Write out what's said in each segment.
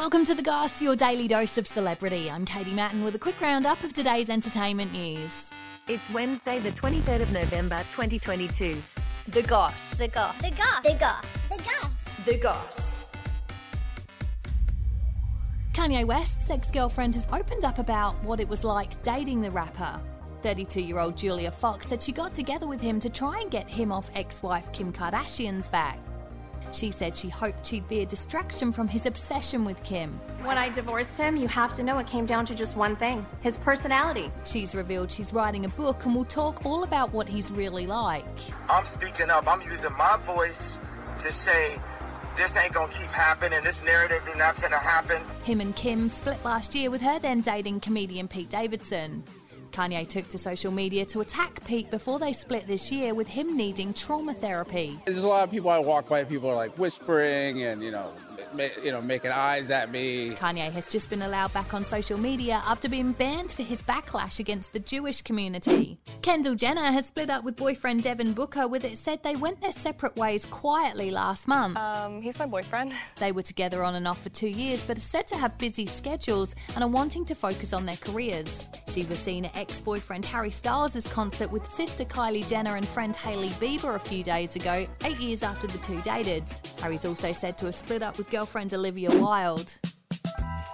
Welcome to The Goss, your daily dose of celebrity. I'm Katie Mattin with a quick roundup of today's entertainment news. It's Wednesday, the 23rd of November, 2022. The Goss. The goss. The goss. The goss. The goss. The Goss. Kanye West's ex girlfriend has opened up about what it was like dating the rapper. 32 year old Julia Fox said she got together with him to try and get him off ex wife Kim Kardashian's back. She said she hoped she'd be a distraction from his obsession with Kim. When I divorced him, you have to know it came down to just one thing his personality. She's revealed she's writing a book and will talk all about what he's really like. I'm speaking up. I'm using my voice to say this ain't gonna keep happening. This narrative is not gonna happen. Him and Kim split last year with her then dating comedian Pete Davidson. Kanye took to social media to attack Pete before they split this year with him needing trauma therapy. There's a lot of people I walk by. People are like whispering and you know, you know, making eyes at me. Kanye has just been allowed back on social media after being banned for his backlash against the Jewish community. Kendall Jenner has split up with boyfriend Devin Booker, with it said they went their separate ways quietly last month. Um, he's my boyfriend. They were together on and off for two years, but are said to have busy schedules and are wanting to focus on their careers. She was seen at ex boyfriend Harry Styles' concert with sister Kylie Jenner and friend Hailey Bieber a few days ago, eight years after the two dated. Harry's also said to have split up with girlfriend Olivia Wilde.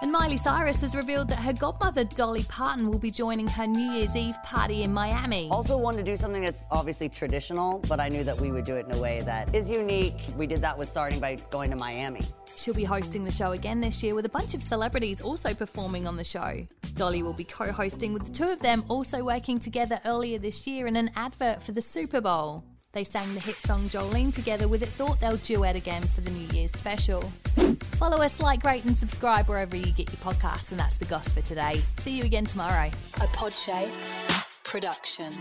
And Miley Cyrus has revealed that her godmother Dolly Parton will be joining her New Year's Eve party in Miami. Also wanted to do something that's obviously traditional, but I knew that we would do it in a way that is unique. We did that with starting by going to Miami. She'll be hosting the show again this year with a bunch of celebrities also performing on the show. Dolly will be co hosting with the two of them also working together earlier this year in an advert for the Super Bowl. They sang the hit song Jolene together with it thought they'll duet again for the New Year's special. Follow us, like, rate, and subscribe wherever you get your podcasts, and that's the goss for today. See you again tomorrow. A Podshape production.